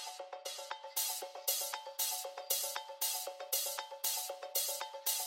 できた。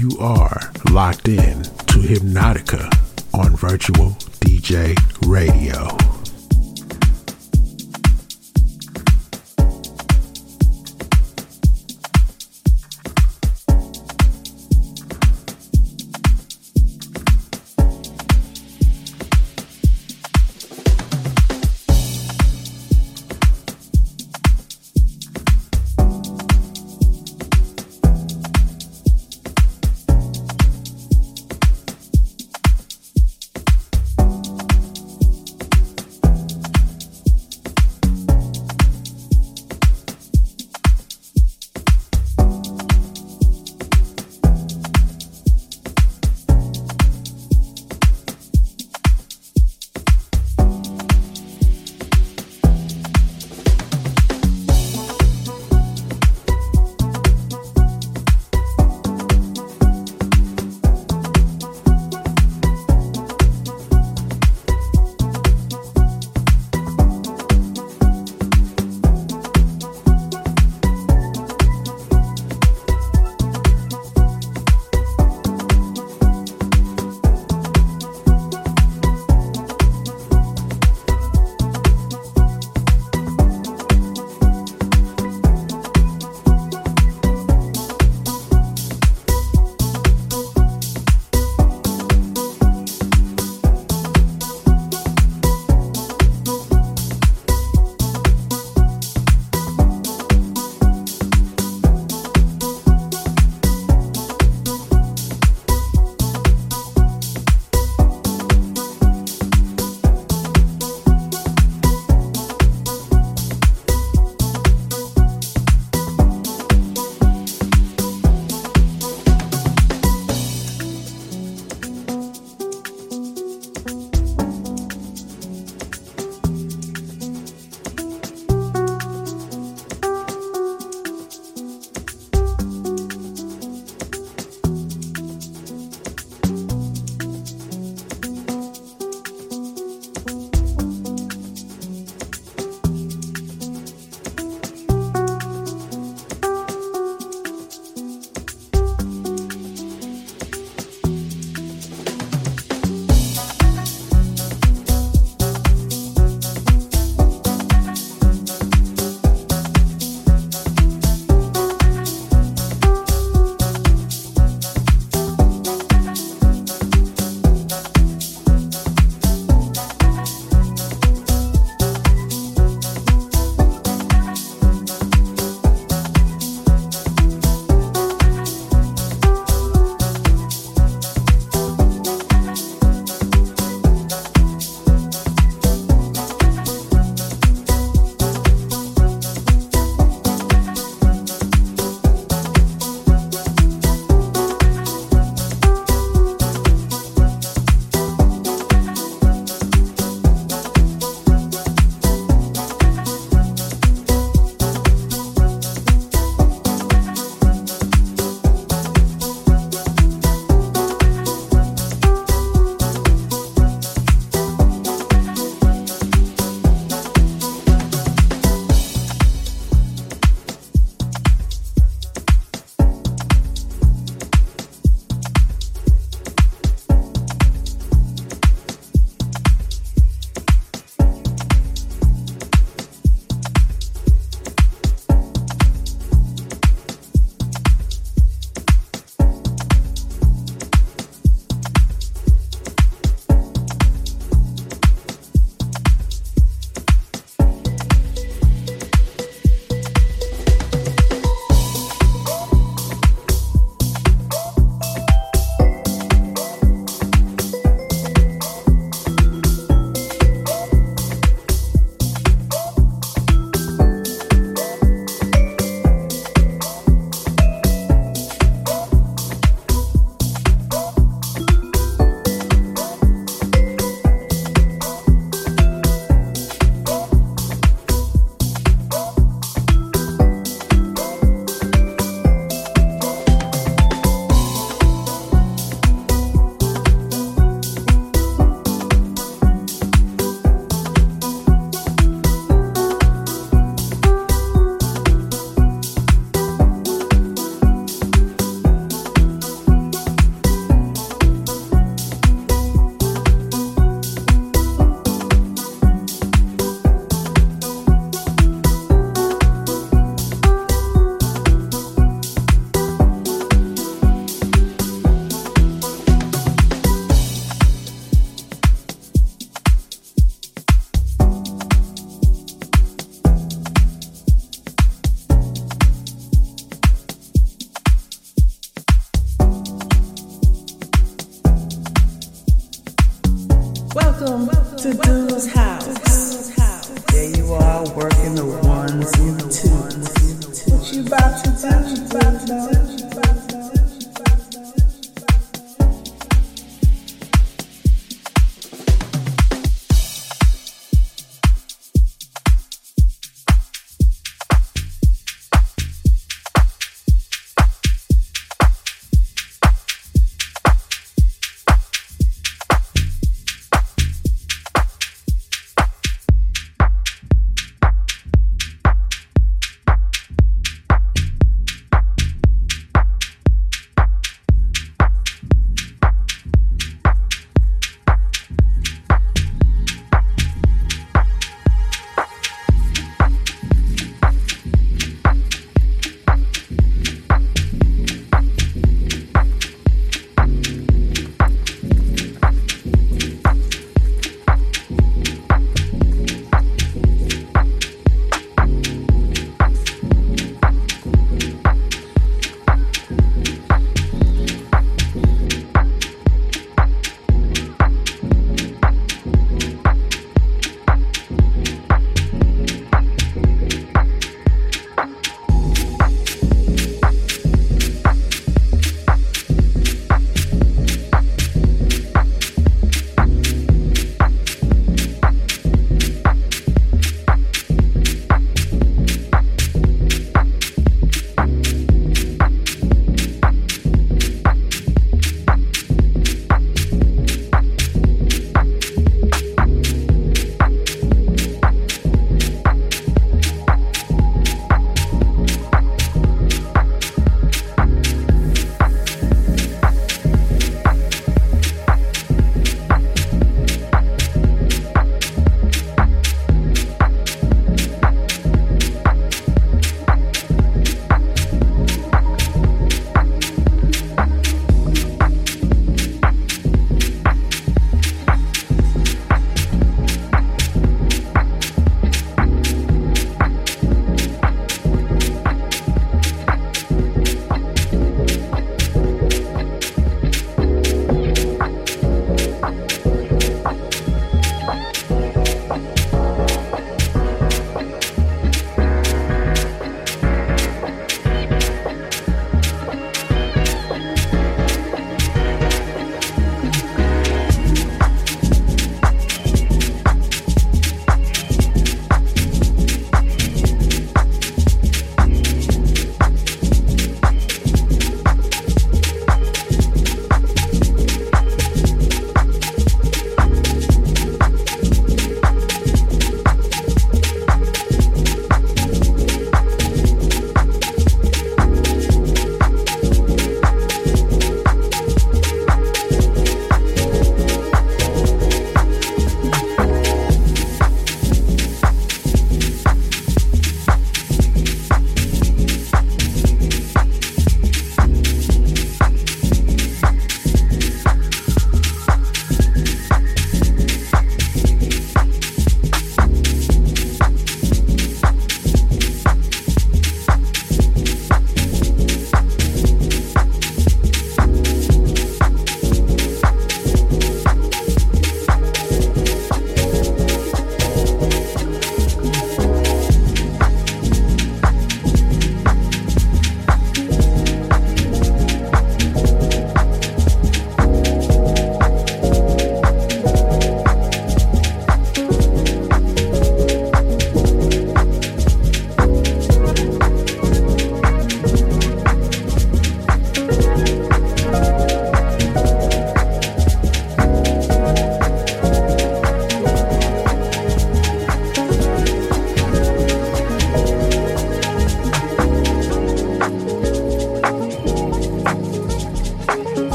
you are locked in to Hypnotica on Virtual DJ Radio.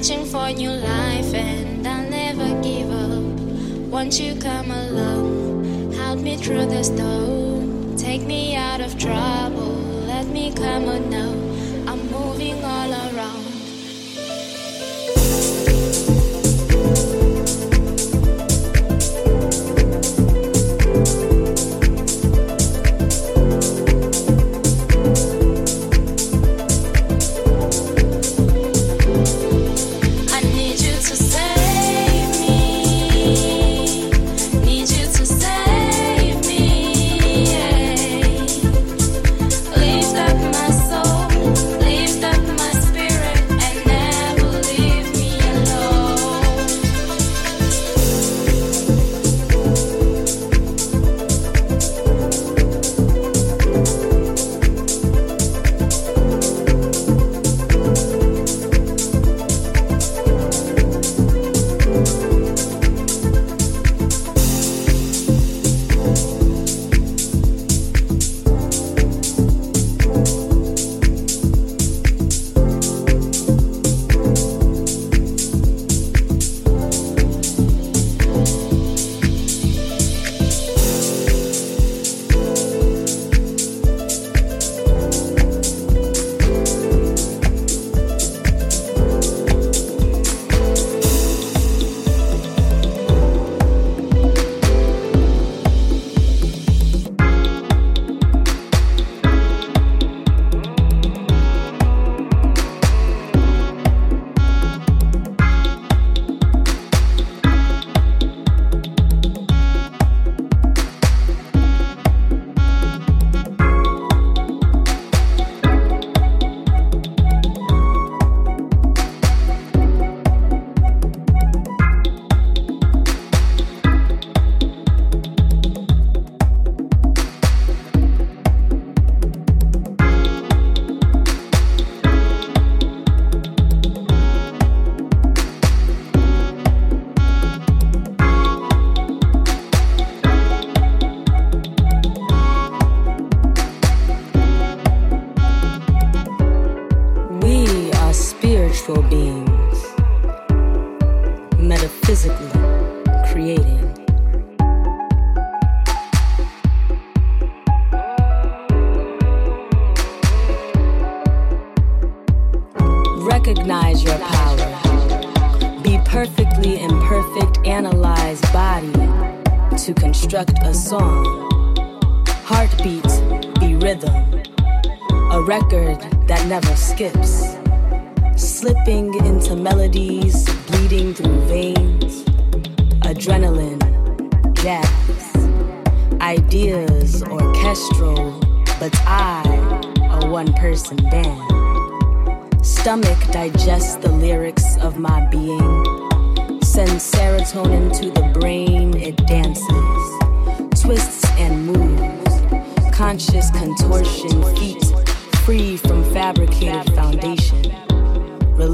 My soul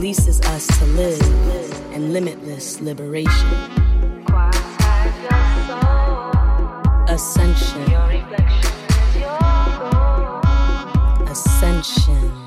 Releases us to live in limitless liberation. Ascension. Ascension.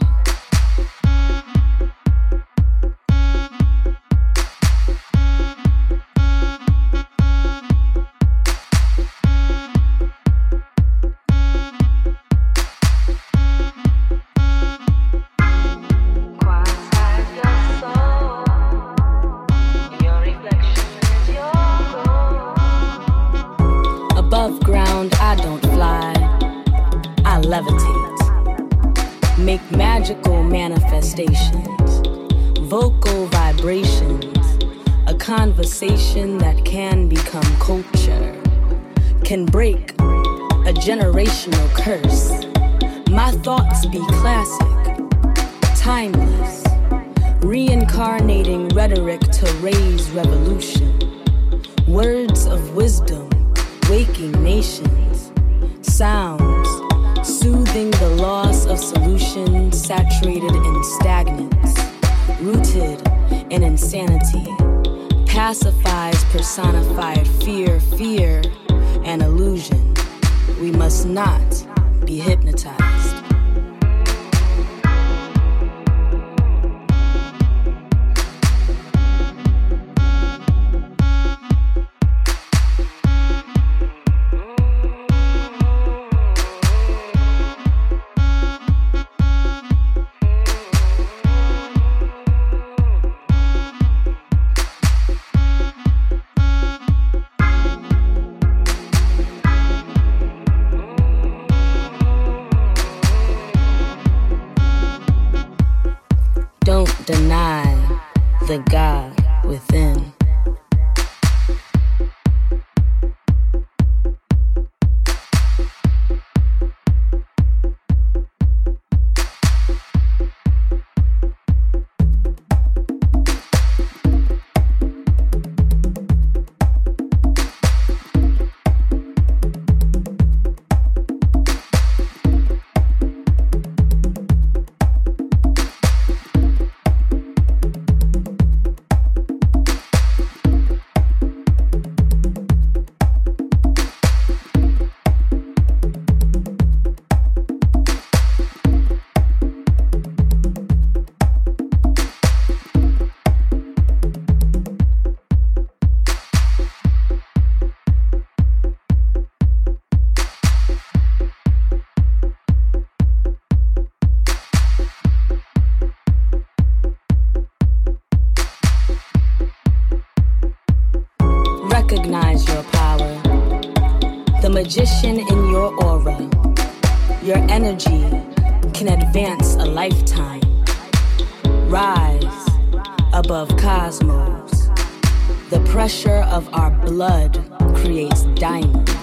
The pressure of our blood creates diamonds,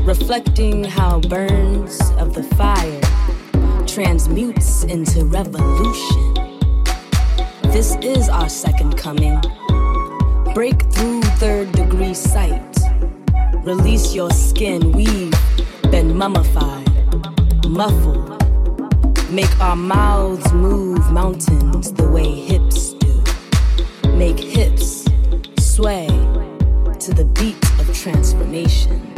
reflecting how burns of the fire transmutes into revolution. This is our second coming. Break through third degree sight. Release your skin. We've been mummified, muffled. Make our mouths move mountains the way hips do. Make hips sway to the beat of transformation.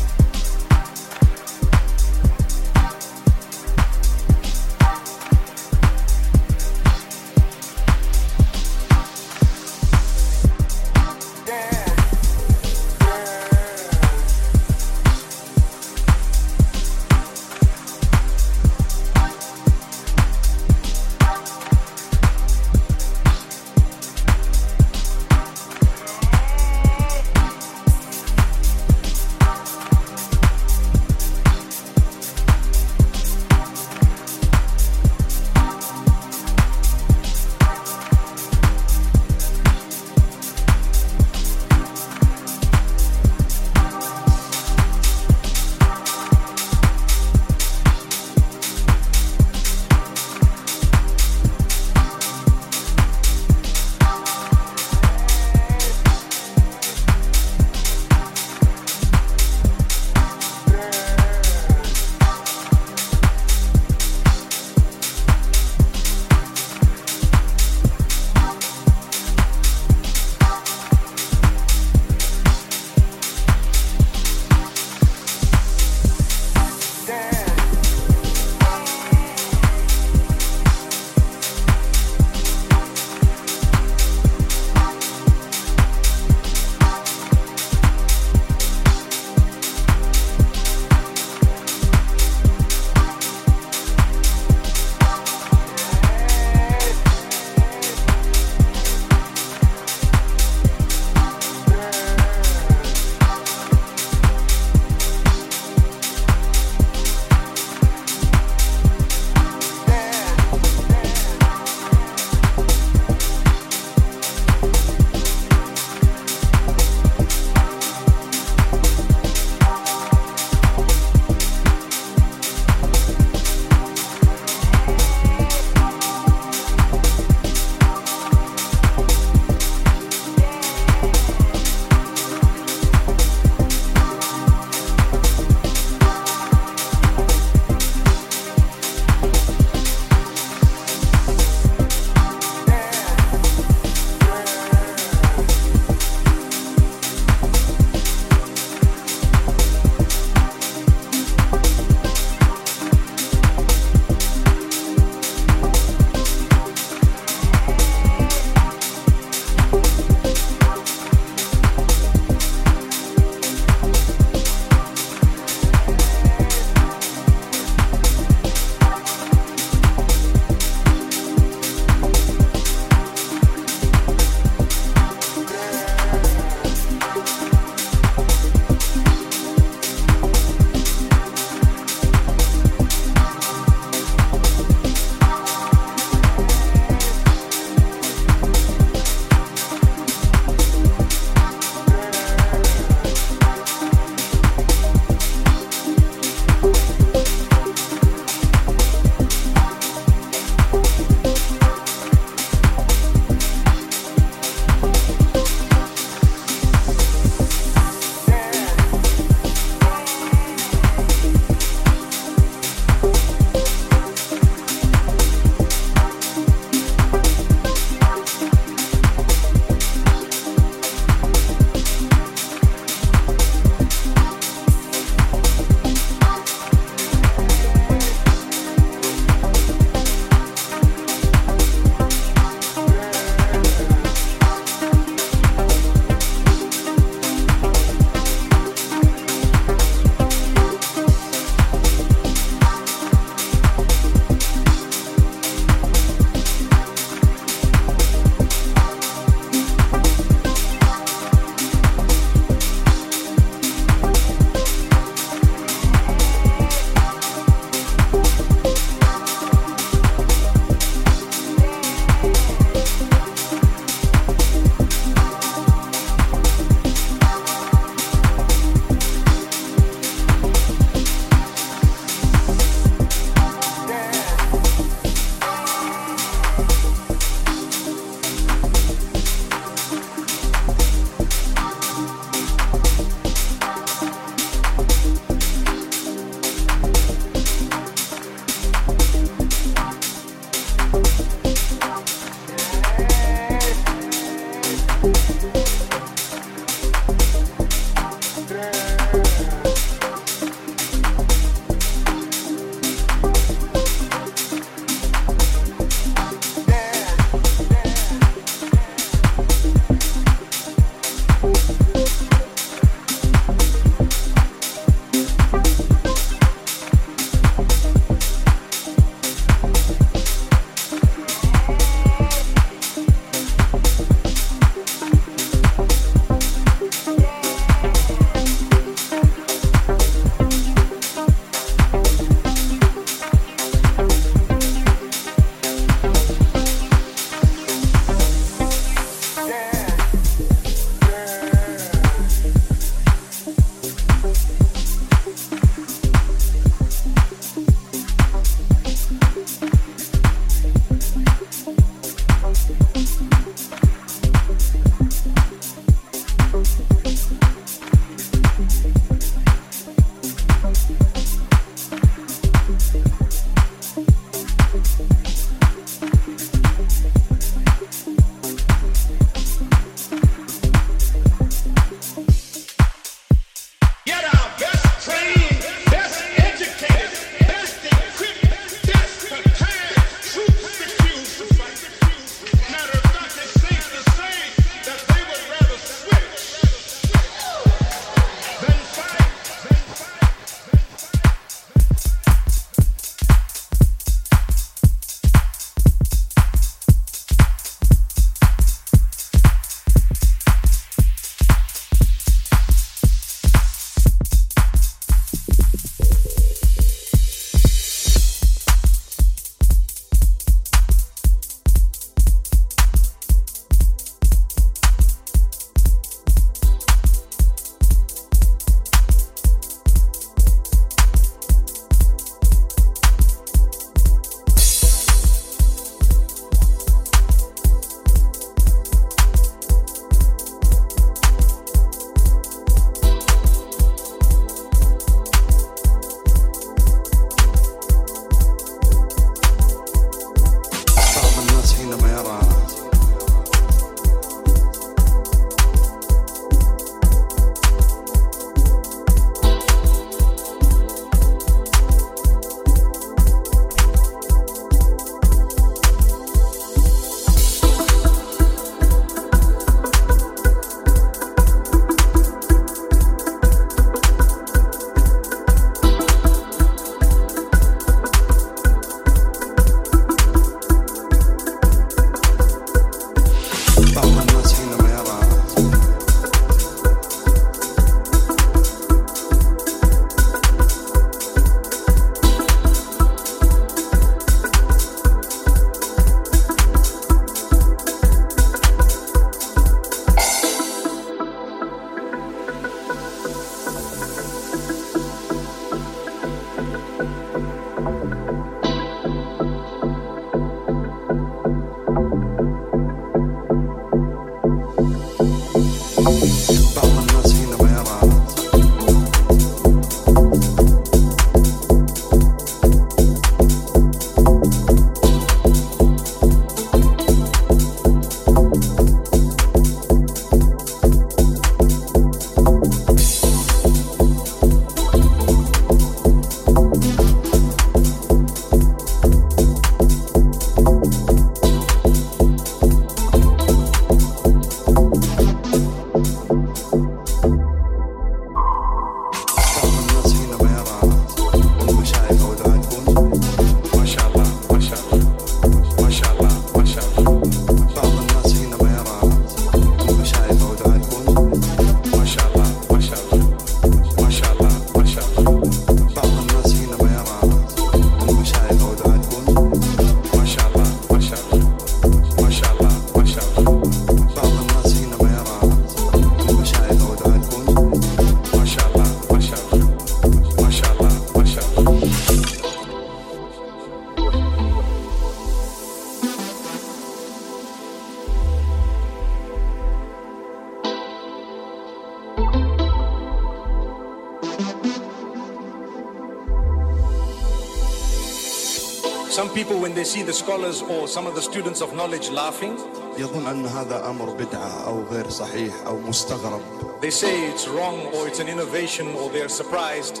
they see the scholars or some of the students of knowledge laughing, يظن أن هذا أمر بدعة أو غير صحيح أو مستغرب. they say it's wrong or it's an innovation or they're surprised.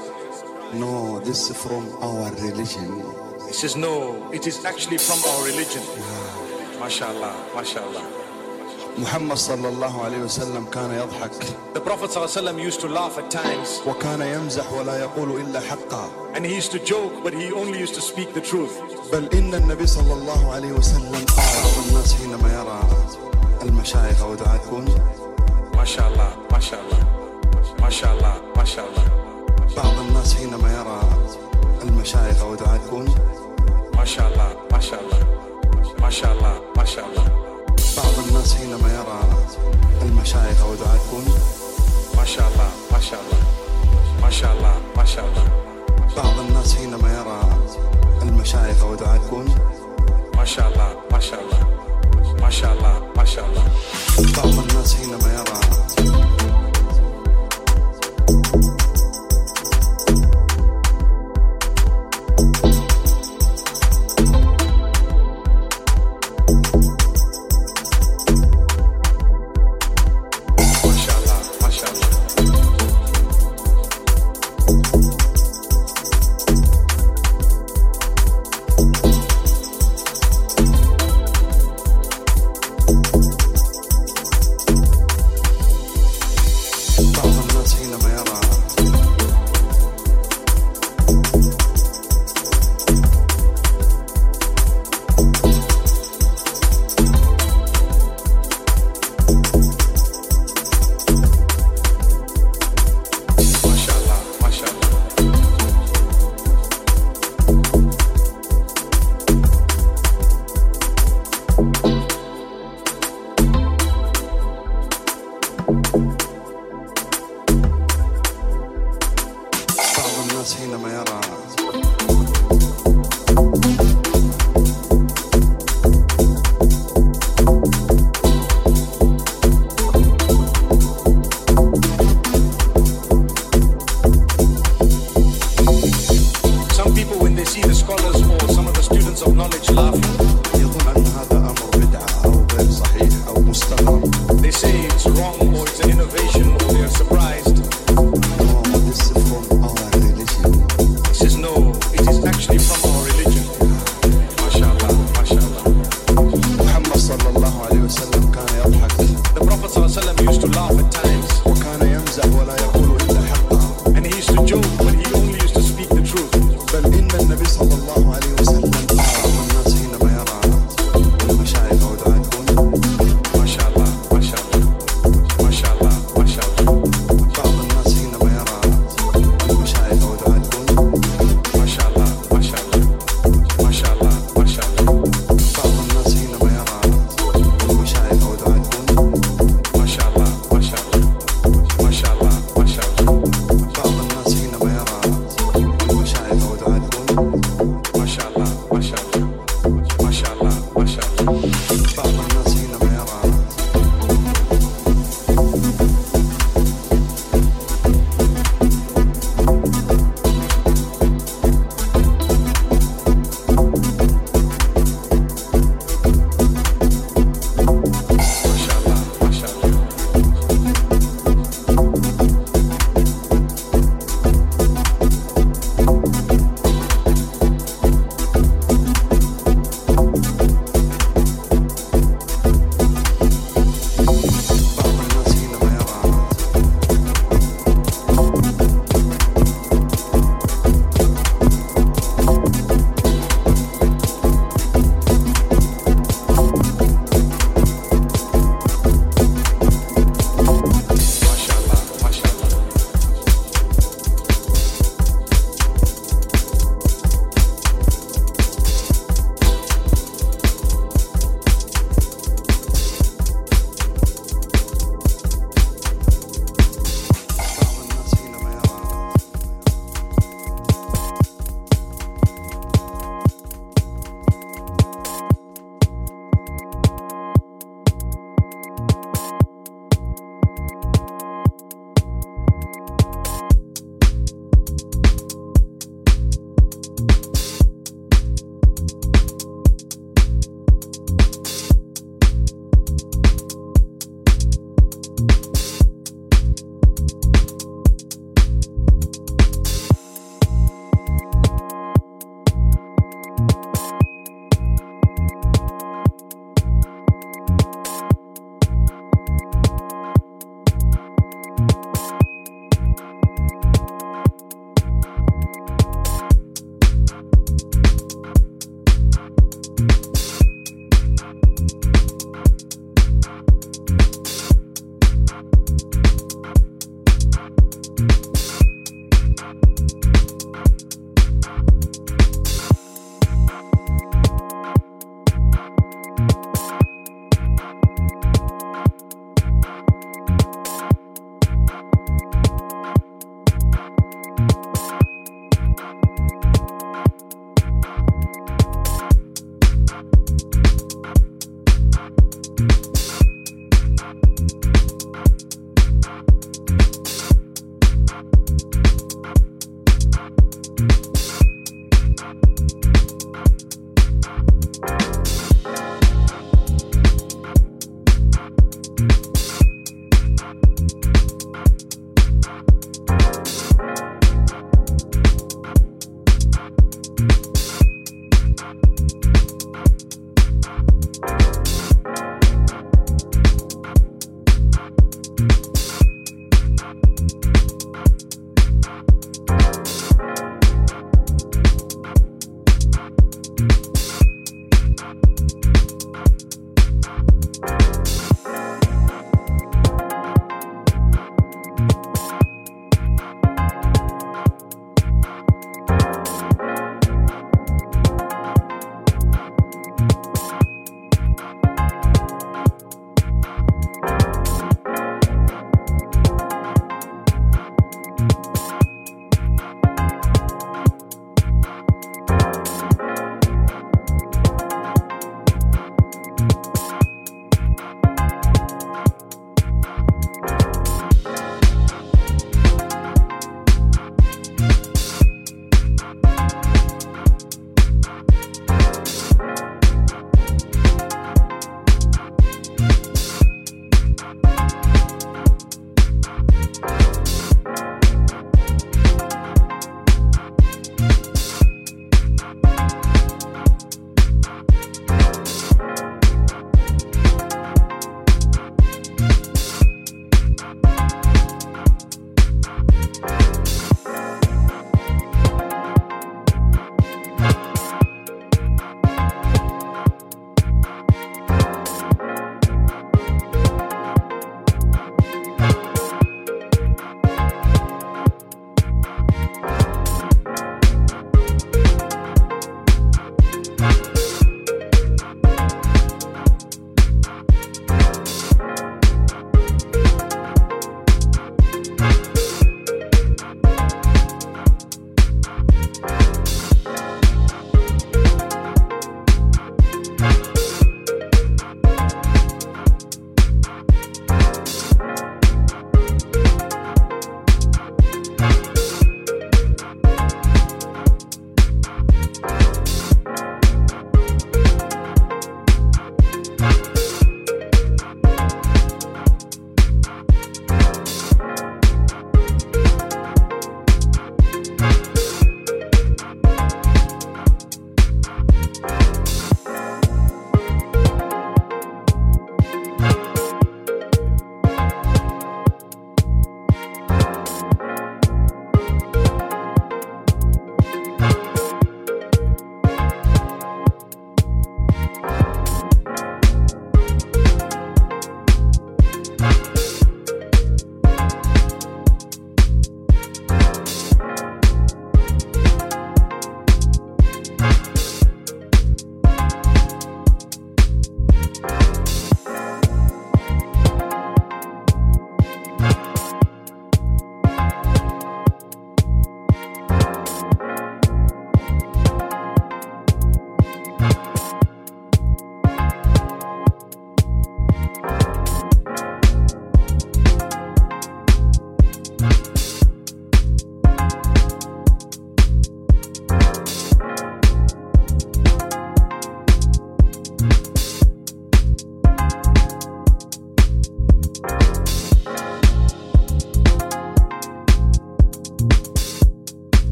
No, this is from our religion. He says, no, it is actually from our religion. MashaAllah, MashaAllah. محمد صلى الله عليه وسلم كان يضحك The Prophet ﷺ used to laugh at times وكان يمزح ولا يقول إلا حقا and he used to joke, but he only used to speak the truth. بل إن النبي صلى الله عليه وسلم أعرف الناس حينما يرى المشايخ أو ودعاتهم ما شاء الله ما شاء الله ما شاء الله ما شاء الله. بعض الناس حينما يرى المشايخ أو ودعاتهم ما شاء الله.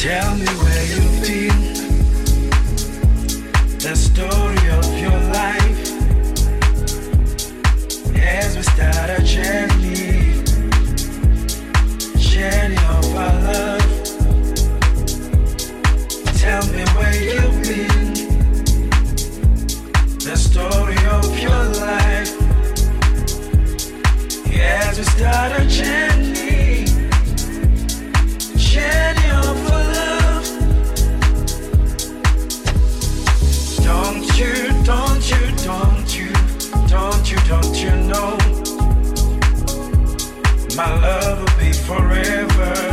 Tell me where you've been, the story of your life. As we start a journey, journey of our love. Tell me where you've been, the story of your life. As we start journey. My love will be forever.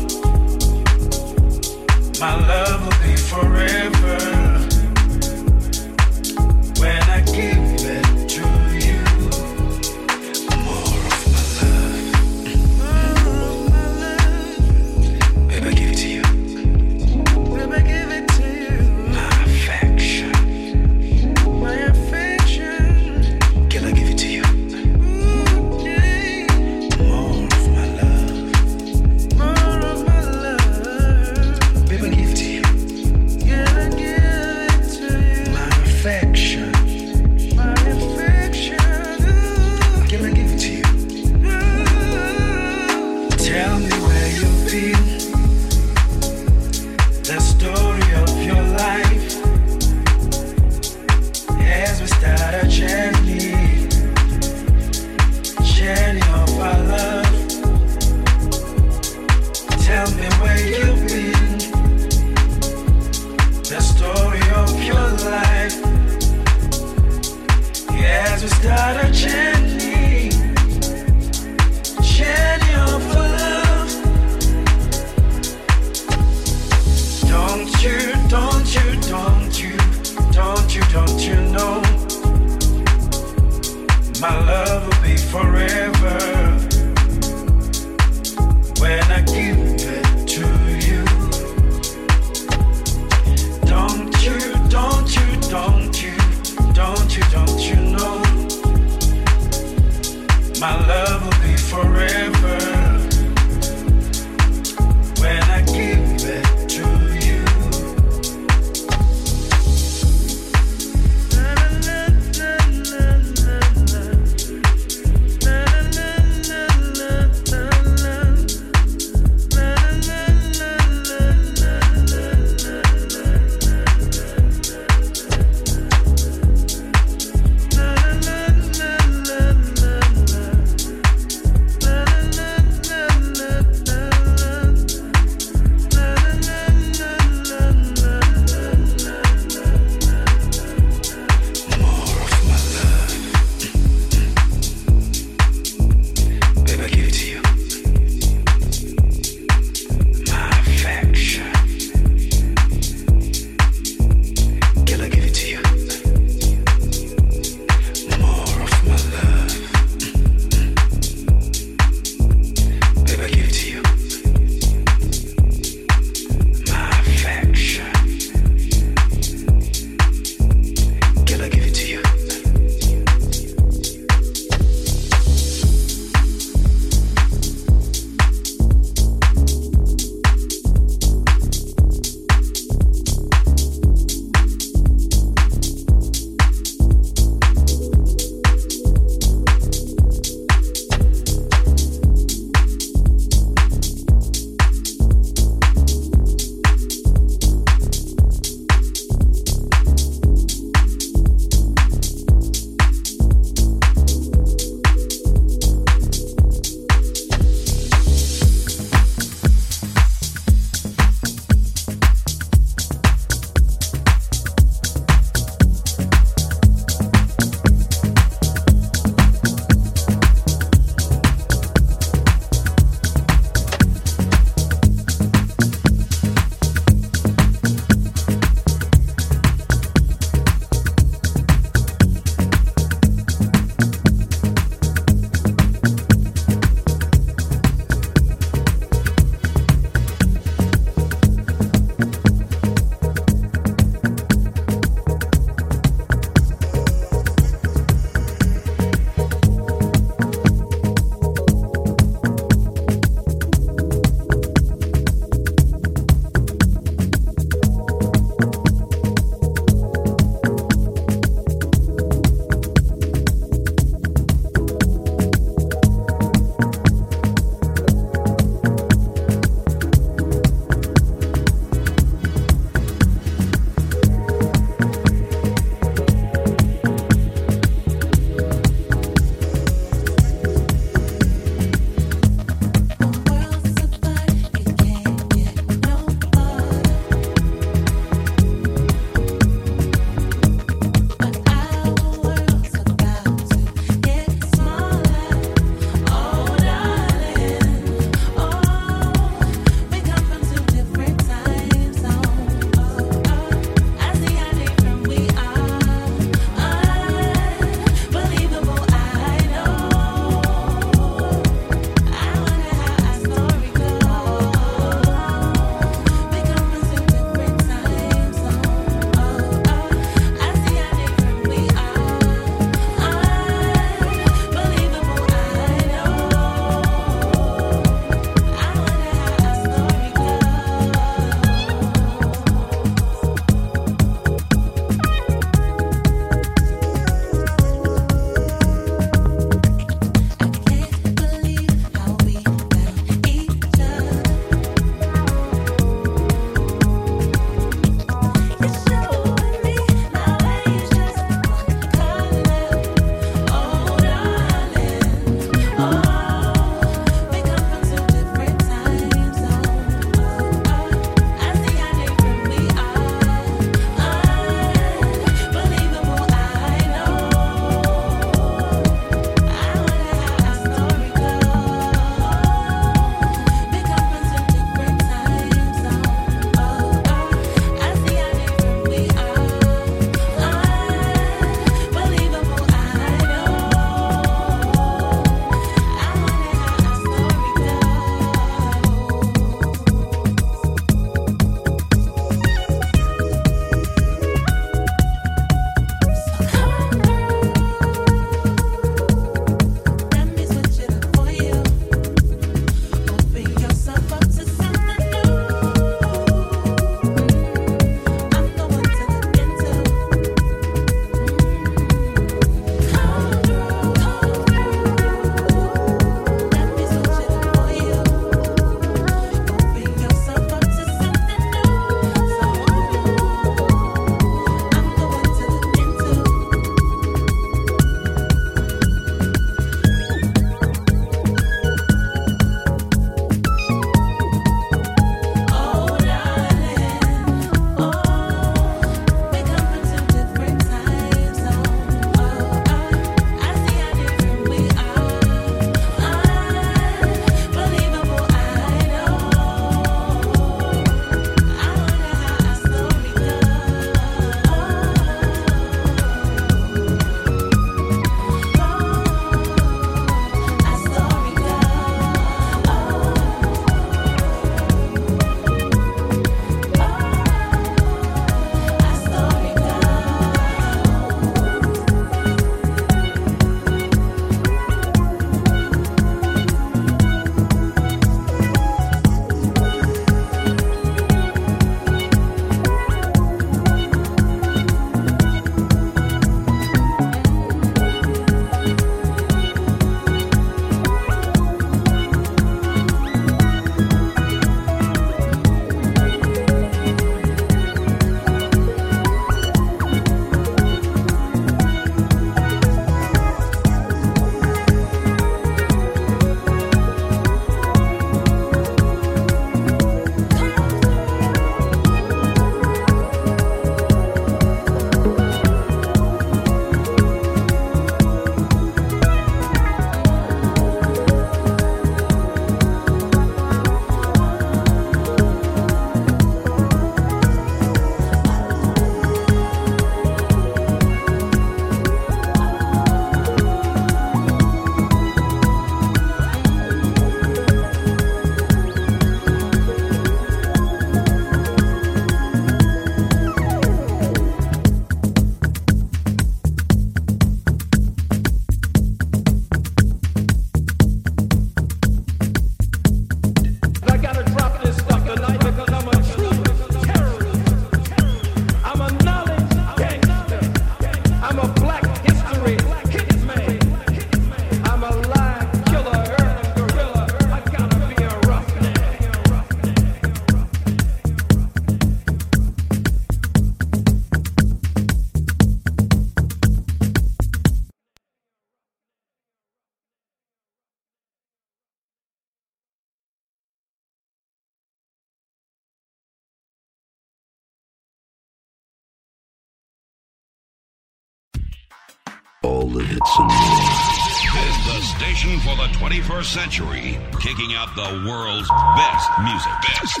21st century, kicking out the world's best music. Best.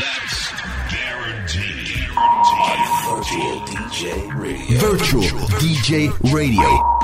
That's guaranteed. On Virtual DJ Radio. Virtual DJ Radio.